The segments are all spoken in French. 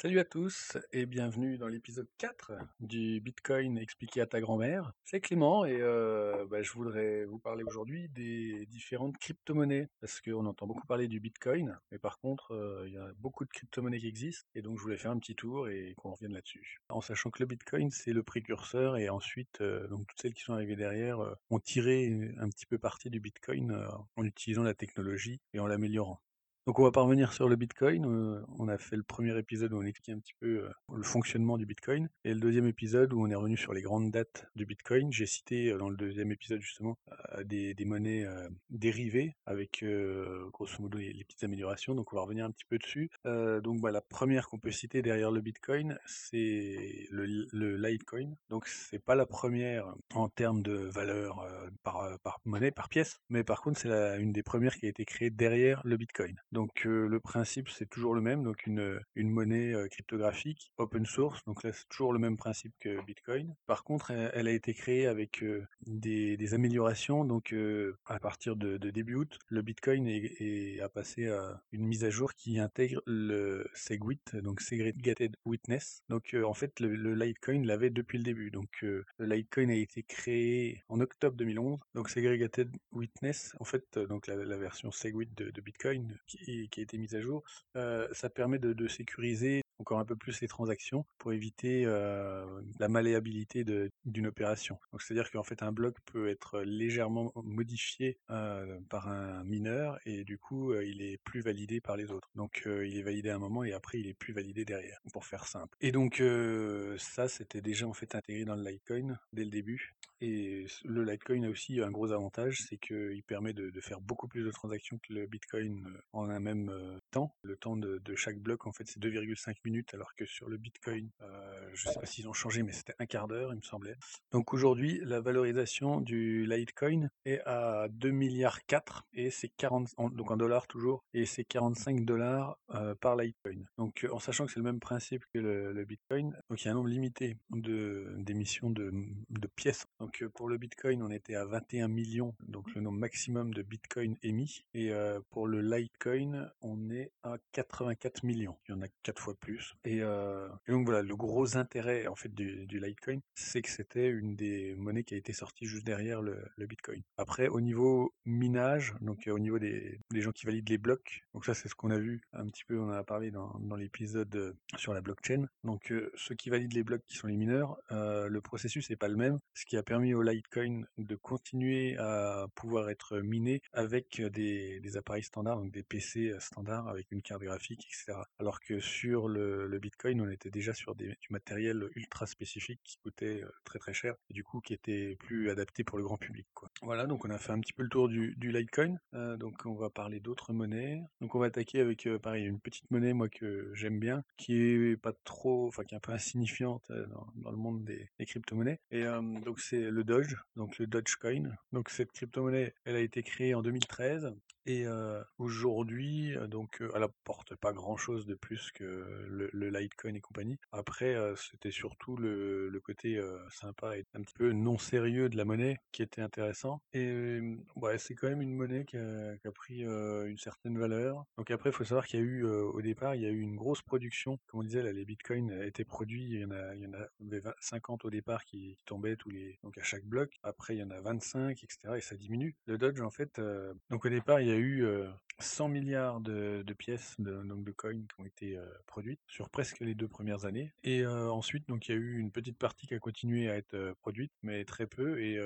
Salut à tous et bienvenue dans l'épisode 4 du Bitcoin expliqué à ta grand-mère. C'est Clément et euh, bah, je voudrais vous parler aujourd'hui des différentes crypto-monnaies parce qu'on entend beaucoup parler du Bitcoin, mais par contre euh, il y a beaucoup de crypto-monnaies qui existent et donc je voulais faire un petit tour et qu'on revienne là-dessus. En sachant que le Bitcoin c'est le précurseur et ensuite euh, donc toutes celles qui sont arrivées derrière ont tiré un petit peu parti du Bitcoin en utilisant la technologie et en l'améliorant. Donc on va parvenir sur le Bitcoin. On a fait le premier épisode où on explique un petit peu le fonctionnement du Bitcoin. Et le deuxième épisode où on est revenu sur les grandes dates du Bitcoin. J'ai cité dans le deuxième épisode justement des, monnaies dérivées avec grosso modo les, petites améliorations. Donc on va revenir un petit peu dessus. donc bah, la première qu'on peut citer derrière le Bitcoin, c'est le, Litecoin. Donc c'est pas la première en termes de valeur par, monnaie, par pièce. Mais par contre c'est une des premières qui a été créée derrière le Bitcoin. Le principe c'est toujours le même, donc une, une monnaie cryptographique open source, donc là c'est toujours le même principe que Bitcoin. Par contre elle, a été créée avec des, améliorations, donc à partir de, début août, le Bitcoin est, a passé à une mise à jour qui intègre le SegWit, donc Segregated Witness. Donc en fait le, Litecoin l'avait depuis le début, donc le Litecoin a été créé en octobre 2011, donc Segregated Witness, en fait donc la, version SegWit de, de Bitcoin qui qui, a été mise à jour, euh, ça permet de, sécuriser encore un peu plus les transactions pour éviter la malléabilité d'une opération. C'est-à-dire qu'en fait un bloc peut être légèrement modifié par un mineur et du coup il est plus validé par les autres. Donc il est validé à un moment et après il est plus validé derrière, pour faire simple. Et donc ça c'était déjà en fait intégré dans le Litecoin dès le début. Et le Litecoin a aussi un gros avantage, c'est qu'il permet de, faire beaucoup plus de transactions que le Bitcoin en un même temps. Le temps de, chaque bloc, en fait, c'est 2,5 alors que sur le Bitcoin, je ne sais pas s'ils ont changé, mais c'était un quart d'heure, il me semblait. Donc aujourd'hui, la valorisation du Litecoin est à 2 milliards 4 et c'est 40, donc en dollars toujours, et c'est 45 dollars par Litecoin. Donc en sachant que c'est le même principe que le, Bitcoin, donc il y a un nombre limité d'émissions de, de, pièces. Donc pour le Bitcoin, on était à 21 millions, donc le nombre maximum de Bitcoin émis. Et pour le Litecoin, on est à 84 millions. Il y en a quatre fois plus. Et, donc voilà, le gros intérêt en fait du, Litecoin, c'est que c'était une des monnaies qui a été sortie juste derrière le, Bitcoin. Après, au niveau minage, donc au niveau des, gens qui valident les blocs, donc ça c'est ce qu'on a vu un petit peu, on en a parlé dans, l'épisode sur la blockchain. Donc ceux qui valident les blocs qui sont les mineurs, le processus n'est pas le même, ce qui a permis au Litecoin de continuer à pouvoir être miné avec des, appareils standards, donc des PC standards avec une carte graphique, etc. Alors que sur le, Bitcoin, on était déjà sur du matériel ultra spécifique qui coûtait très très cher et du coup qui était plus adapté pour le grand public. Voilà, donc on a fait un petit peu le tour du, Litecoin. Euh, donc on va parler d'autres monnaies. Donc on va attaquer avec pareil une petite monnaie moi que j'aime bien, qui est pas trop, enfin qui est un peu insignifiante dans, le monde des, des crypto-monnaies. Et donc c'est le Doge, donc le Dogecoin. Donc cette crypto-monnaie, elle a été créée en 2013 et aujourd'hui, donc elle apporte pas grand-chose de plus que le, Litecoin et compagnie. Après, c'était surtout le, côté sympa et un petit peu non sérieux de la monnaie qui était intéressant. Et c'est quand même une monnaie qui a, pris une certaine valeur. Donc après, il faut savoir qu'il y a eu au départ, il y a eu une grosse production. Comme on disait, les bitcoins étaient produits. Il y en a, il y en avait 50 au départ qui, tombaient tous les, donc à chaque bloc. Après, il y en a 25, etc. Et ça diminue. Le Dodge, en fait, donc au départ, il y a eu 100 milliards de, pièces, de, donc de coins qui ont été produites sur presque les deux premières années. Et ensuite, donc il y a eu une petite partie qui a continué à être produite, mais très peu. Et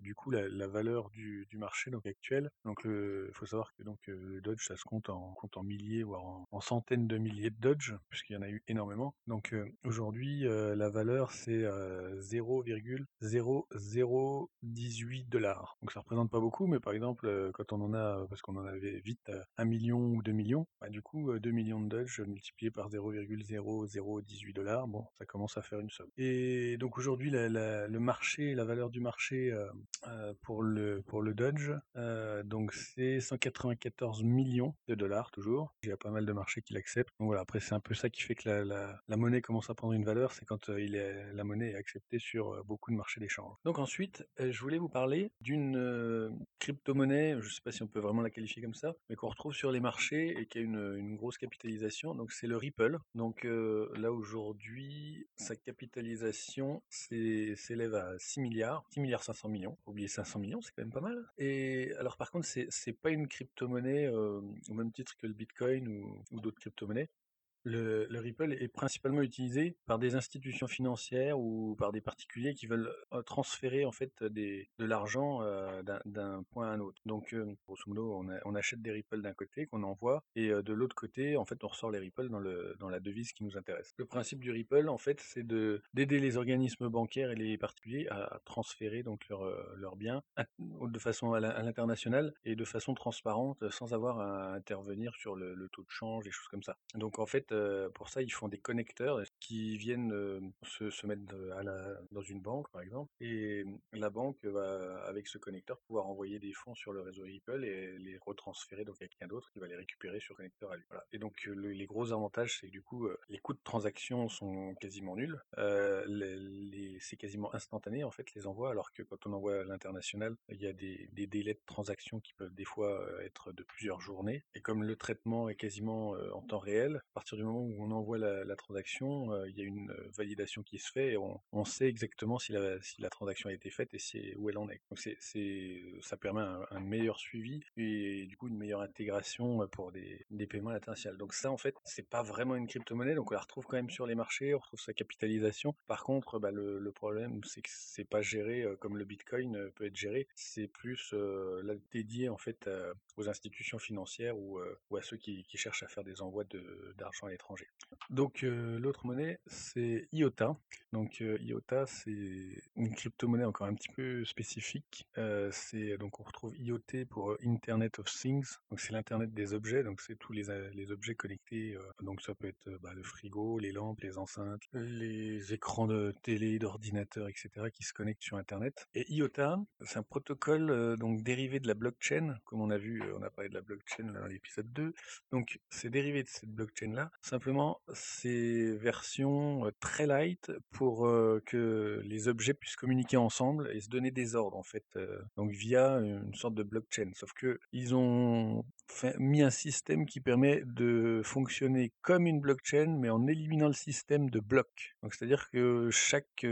du coup, la, valeur du, marché donc actuel, donc faut savoir que donc le Dodge, ça se compte en, compte en milliers, voire en, centaines de milliers de Dodge, puisqu'il y en a eu énormément. Donc aujourd'hui, la valeur c'est 0,0018 dollars. Donc ça représente pas beaucoup, mais par exemple, quand on en a, parce qu'on en avait vite un million ou 2 millions, bah, du coup 2 millions de Dodge multiplié par 0,0018 dollars, bon, ça commence à faire une somme. Et donc aujourd'hui, le marché, la valeur du marché pour le pour le Dodge, donc c'est 194 millions de dollars toujours. Il y a pas mal de marchés qui l'acceptent. Donc voilà, après c'est un peu ça qui fait que la, la, monnaie commence à prendre une valeur, c'est quand il est, la monnaie est acceptée sur beaucoup de marchés d'échange. Donc ensuite, je voulais vous parler d'une crypto-monnaie, je sais pas si on peut vraiment la qualifier comme ça, mais qu'on retrouve sur les marchés et qui a une, grosse capitalisation. Donc c'est le Ripple. Donc là aujourd'hui, sa capitalisation s'élève à 6 milliards, 6 milliards 500 millions. Oubliez 500 millions, c'est quand même pas mal. Et alors par contre, c'est pas une crypto-monnaie au même titre que le Bitcoin ou d'autres crypto-monnaies. Le, Ripple est principalement utilisé par des institutions financières ou par des particuliers qui veulent euh, transférer en fait de l'argent euh, d'un point à un autre. Donc, euh, grosso modo, on, achète des Ripple d'un côté qu'on envoie et de l'autre côté, en fait, on ressort les Ripple dans, le, dans la devise qui nous intéresse. Le principe du Ripple, en fait, c'est d'aider les organismes bancaires et les particuliers à transférer donc leurs biens de façon à l'international et de façon transparente sans avoir à intervenir sur le, taux de change, des choses comme ça. Donc, en fait, pour ça, ils font des connecteurs qui viennent se, mettre dans une banque, par exemple, et la banque va, avec ce connecteur, pouvoir envoyer des fonds sur le réseau Ripple et les retransférer donc à quelqu'un d'autre qui va les récupérer sur le connecteur à lui. Et donc, les gros avantages, c'est que du coup, les coûts de transaction sont quasiment nuls. c'est quasiment instantané, en fait, les envois, alors que quand on envoie à l'international, il y a des, des, délais de transaction qui peuvent des fois être de plusieurs journées. Et comme le traitement est quasiment en temps réel, à partir du moment où on envoie la, transaction, euh, il y a une euh, validation qui se fait et on, sait exactement si la, si transaction a été faite et où elle en est. Donc c'est, ça permet un, meilleur suivi et du coup une meilleure intégration pour des, des paiements internationaux. Donc ça en fait c'est pas vraiment une crypto-monnaie, donc on la retrouve quand même sur les marchés, on retrouve sa capitalisation. Par contre bah, le, problème c'est que c'est pas géré euh, comme le Bitcoin peut être géré, c'est plus dédié en fait aux institutions financières ou, à ceux qui, qui, cherchent à faire des envois d'argent l'étranger. Donc euh, l'autre monnaie, c'est IOTA. Donc euh, IOTA, c'est une crypto-monnaie encore un petit peu spécifique. Euh, c'est donc on retrouve IoT pour Internet of Things. Donc c'est l'internet des objets. Donc c'est tous les, objets connectés. donc ça peut être bah, le frigo, les lampes, les enceintes, les écrans de télé, d'ordinateur, etc. qui se connectent sur Internet. Et IOTA, c'est un protocole donc dérivé de la blockchain, comme on a vu, on a parlé de la blockchain dans l'épisode 2. Donc c'est dérivé de cette blockchain là. Simplement, c'est version très light pour que les objets puissent communiquer ensemble et se donner des ordres en fait, donc via une sorte de blockchain. Sauf que ils ont mis un système qui permet de fonctionner comme une blockchain, mais en éliminant le système de blocs. C'est-à-dire que chaque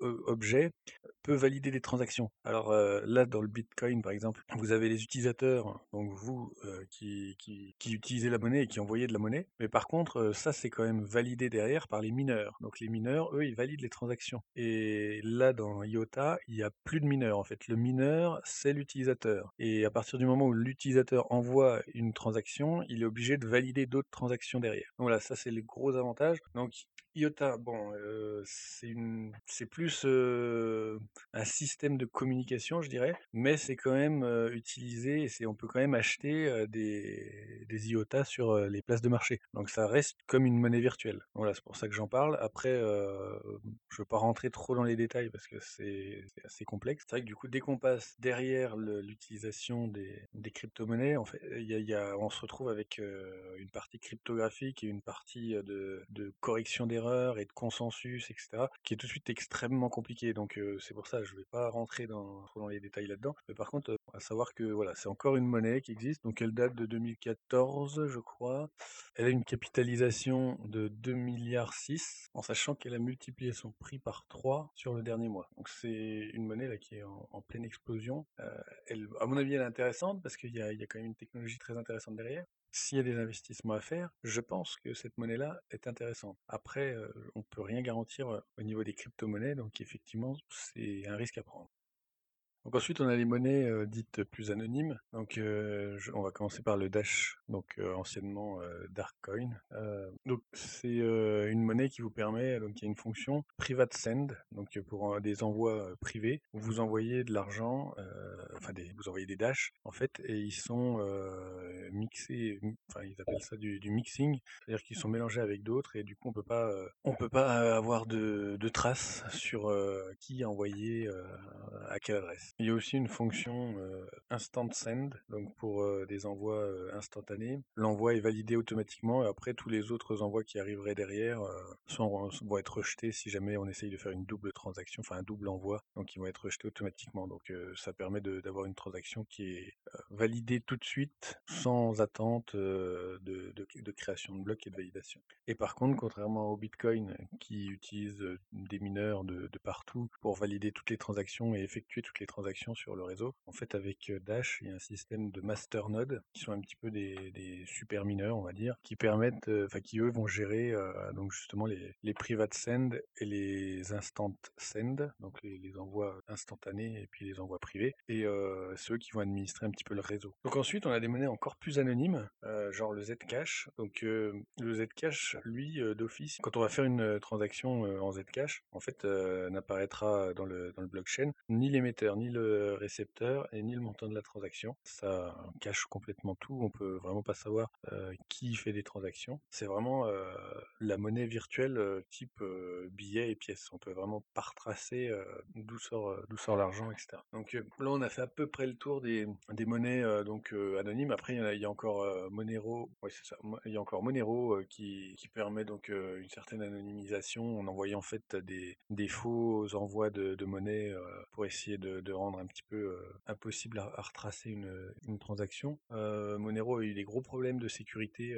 objet peut valider des transactions. Alors là, dans le Bitcoin par exemple, vous avez les utilisateurs, donc vous qui, qui, utilisez la monnaie et qui envoyez de la monnaie, mais par contre ça, c'est quand même validé derrière par les mineurs. Donc les mineurs, eux, ils valident les transactions. Et là, dans IOTA, il n'y a plus de mineurs. En fait, le mineur, c'est l'utilisateur. Et à partir du moment où l'utilisateur envoie une transaction, il est obligé de valider d'autres transactions derrière. Donc voilà, ça, c'est le gros avantage. Donc IOTA, bon, c'est plus un système de communication, je dirais, mais c'est quand même utilisé on peut quand même acheter des, des IOTA sur les places de marché. Donc ça reste comme une monnaie virtuelle. Voilà, c'est pour ça que j'en parle. Après, je veux pas rentrer trop dans les détails parce que c'est assez complexe. C'est vrai que du coup, dès qu'on passe derrière l'utilisation des, des crypto-monnaies, en fait, on se retrouve avec une partie cryptographique et une partie de, correction des et de consensus, etc., qui est tout de suite extrêmement compliqué. Donc c'est pour ça, je vais pas rentrer dans, trop les détails là-dedans. Mais par contre, à savoir que voilà, c'est encore une monnaie qui existe. Donc elle date de 2014, je crois. Elle a une capitalisation de 2 milliards 6, en sachant qu'elle a multiplié son prix par 3 sur le dernier mois. Donc c'est une monnaie là qui est en, pleine explosion. elle, à mon avis, elle est intéressante parce qu'il y, y a quand même une technologie très intéressante derrière s'il y a des investissements à faire, je pense que cette monnaie-là est intéressante. Après, on on peut rien garantir au niveau des crypto-monnaies, donc effectivement, c'est un risque à prendre. Donc ensuite, on a les monnaies dites plus anonymes. Donc on va commencer par le Dash, donc anciennement Darkcoin. donc c'est une monnaie qui vous permet, donc il y a une fonction private send, donc pour des envois privés, où vous envoyez de l'argent, enfin des, vous envoyez des Dash en fait, et ils sont mixés, enfin ils appellent ça du, mixing, c'est-à-dire qu'ils sont mélangés avec d'autres et du coup on peut pas, on peut pas avoir de, de traces sur qui a envoyé à quelle adresse. Il y a aussi une fonction Instant Send, donc pour des envois instantanés. L'envoi est validé automatiquement et après tous les autres envois qui arriveraient derrière vont être rejetés si jamais on essaye de faire une double transaction, enfin un double envoi, donc ils vont être rejetés automatiquement. Donc ça permet d'avoir une transaction qui est validée tout de suite sans attente de, création de blocs et de validation. Et par contre, contrairement au Bitcoin qui utilise des mineurs de, de partout pour valider toutes les transactions et effectuer toutes les transactions sur le réseau, en fait avec Dash, il y a un système de masternode qui sont un petit peu des, super mineurs, on va dire, qui permettent, enfin qui eux vont gérer donc justement les, les private send et les instant send, donc les, envois instantanés et puis les envois privés, et ceux qui vont administrer un petit peu le réseau. Donc ensuite, on a des monnaies encore plus anonymes, genre le Zcash. Donc le Zcash, lui, d'office, quand on va faire une transaction en Zcash, en fait, n'apparaîtra dans le, dans le blockchain ni l'émetteur, ni le récepteur et ni le montant de la transaction. Ça cache complètement tout. On peut vraiment pas savoir qui fait des transactions. C'est vraiment la monnaie virtuelle type billet et pièces. On peut vraiment pas retracer d'où sort d'où sort l'argent, etc. Donc là, on a fait à peu près le tour des, monnaies donc anonymes. Après, il y, a, a encore Monero. Il y a encore Monero qui, permet donc une certaine anonymisation en envoyant en fait des, faux envois de, de monnaie pour essayer de, de, rendre un petit peu impossible à, retracer une, transaction. Monero a eu des gros problèmes de sécurité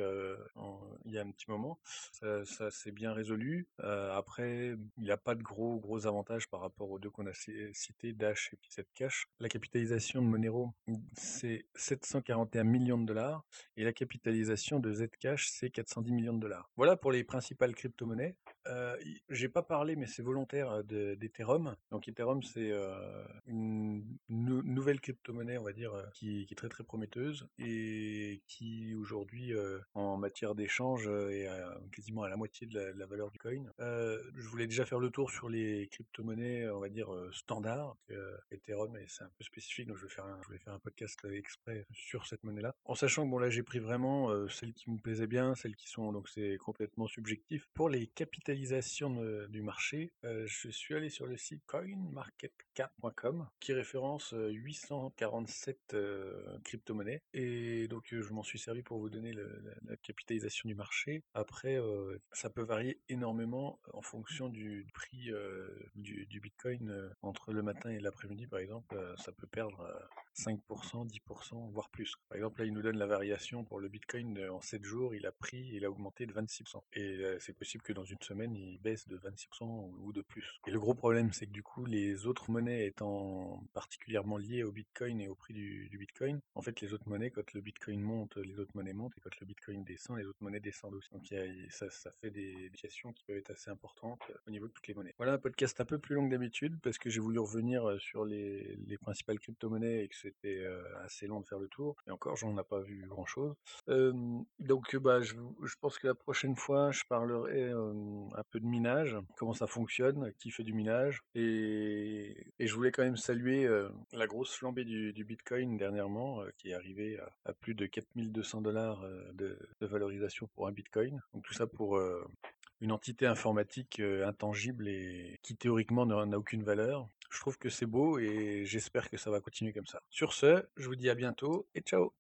il y a un petit moment. Ça, s'est bien résolu. après, il n'y a pas de gros gros avantages par rapport aux deux qu'on a cités, Dash et puis Zcash. La capitalisation de Monero, c'est 741 millions de dollars et la capitalisation de Zcash, c'est 410 millions de dollars. Voilà pour les principales crypto-monnaies. J'ai pas parlé, mais c'est volontaire d'Ethereum. Donc Ethereum, c'est une nouvelle crypto-monnaie, on va dire, qui, est très très prometteuse et qui aujourd'hui, en matière d'échange, est quasiment à la moitié de la, valeur du coin. je voulais déjà faire le tour sur les crypto-monnaies, on va dire standards. Ethereum, et c'est un peu spécifique, donc je vais faire un, je faire un podcast exprès sur cette monnaie-là. En sachant que bon là, j'ai pris vraiment celles qui me plaisaient bien, celles qui sont donc c'est complètement subjectif. Pour les capitales du marché, euh, je suis allé sur le site coinmarketcap.com qui référence 847 euh, euh, crypto-monnaies et donc je m'en suis servi pour vous donner la, capitalisation du marché. Après, ça peut varier énormément en fonction du prix du, du, Bitcoin entre le matin et l'après-midi par exemple, ça peut perdre 5%, 10%, voire plus. Par exemple, là, il nous donne la variation pour le Bitcoin en 7 jours, il a pris, il a augmenté de 26%. Et c'est possible que dans une semaine, il baisse de 26% ou de plus. Et le gros problème, c'est que du coup, les autres monnaies étant particulièrement liées au Bitcoin et au prix du, Bitcoin, en fait, les autres monnaies, quand le Bitcoin monte, les autres monnaies montent, et quand le Bitcoin descend, les autres monnaies descendent aussi. Donc ça, fait des déviations qui peuvent être assez importantes euh, au niveau de toutes les monnaies. Voilà un podcast un peu plus long que d'habitude, parce que j'ai voulu revenir euh, sur les, les principales crypto-monnaies et que c'était euh, assez long de faire le tour. Et encore, j'en ai pas vu grand-chose. donc, bah, je, pense que la prochaine fois, je parlerai peu de minage, comment ça fonctionne, qui fait du minage. Et, je voulais quand même saluer euh, la grosse flambée du, Bitcoin dernièrement, euh, qui est arrivé à, plus de 4200 dollars euh, de, valorisation pour un Bitcoin. Donc tout ça pour une entité informatique intangible et qui théoriquement n'a aucune valeur. Je trouve que c'est beau et j'espère que ça va continuer comme ça. Sur ce, je vous dis à bientôt et ciao